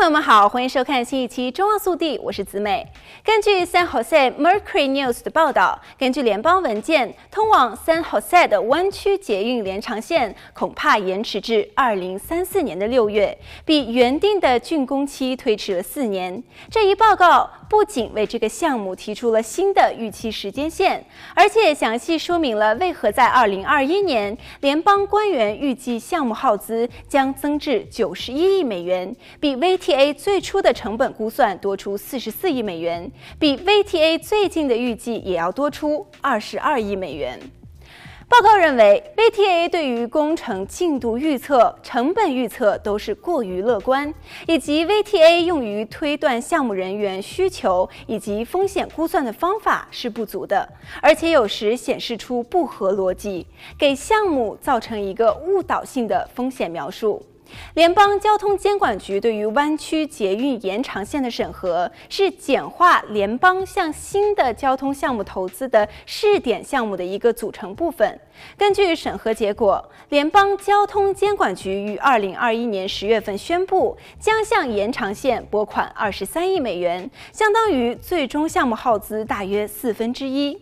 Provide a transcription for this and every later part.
朋友们好，欢迎收看新一期《中澳速递》，我是子美。根据 San Jose Mercury News 的报道，根据联邦文件，通往 San Jose 的湾区捷运延长线恐怕延迟至二零三四年的六月，比原定的竣工期推迟了四年。这一报告不仅为这个项目提出了新的预期时间线，而且详细说明了为何在2021年，联邦官员预计项目耗资将增至91亿美元，比 VTA 最初的成本估算多出44亿美元，比 VTA 最近的预计也要多出22亿美元。报告认为，VTA 对于工程进度预测、成本预测都是过于乐观，以及 VTA 用于推断项目人员需求以及风险估算的方法是不足的，而且有时显示出不合逻辑，给项目造成一个误导性的风险描述。联邦交通监管局对于湾区捷运延长线的审核，是简化联邦向新的交通项目投资的试点项目的一个组成部分。根据审核结果，联邦交通监管局于二零二一年十月份宣布，将向延长线拨款二十三亿美元，相当于最终项目耗资大约四分之一。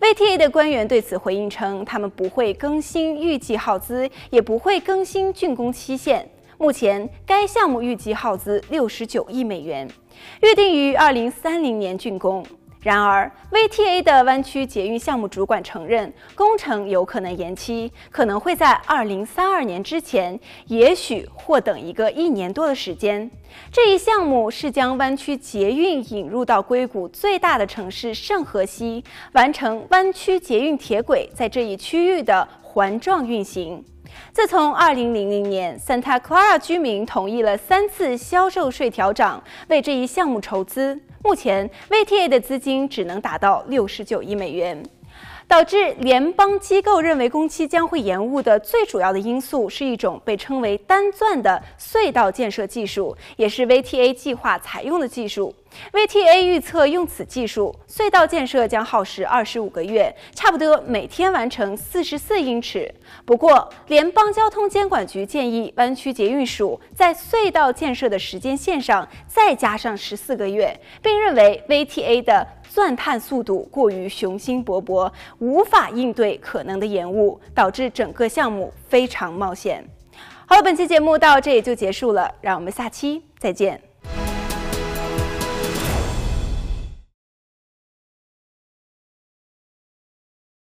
VTA 的官员对此回应称，他们不会更新预计耗资，也不会更新竣工期限。目前，该项目预计耗资六十九亿美元，预定于二零三零年竣工。然而，VTA 的湾区捷运项目主管承认，工程有可能延期，可能会在二零三二年之前，也许或等一个一年多的时间。这一项目是将湾区捷运引入到硅谷最大的城市圣荷西，完成湾区捷运铁轨在这一区域的环状运行。自从2000年 Santa Clara 居民同意了三次销售税调涨，为这一项目筹资，目前 VTA 的资金只能达到69亿美元。导致联邦机构认为工期将会延误的最主要的因素是一种被称为单钻的隧道建设技术，也是 VTA 计划采用的技术。VTA 预测用此技术，隧道建设将耗时二十五个月，差不多每天完成四十四英尺。不过，联邦交通监管局建议湾区捷运署在隧道建设的时间线上再加上十四个月，并认为 VTA 的钻探速度过于雄心勃勃，无法应对可能的延误，导致整个项目非常冒险。好了，本期节目到这里就结束了，让我们下期再见。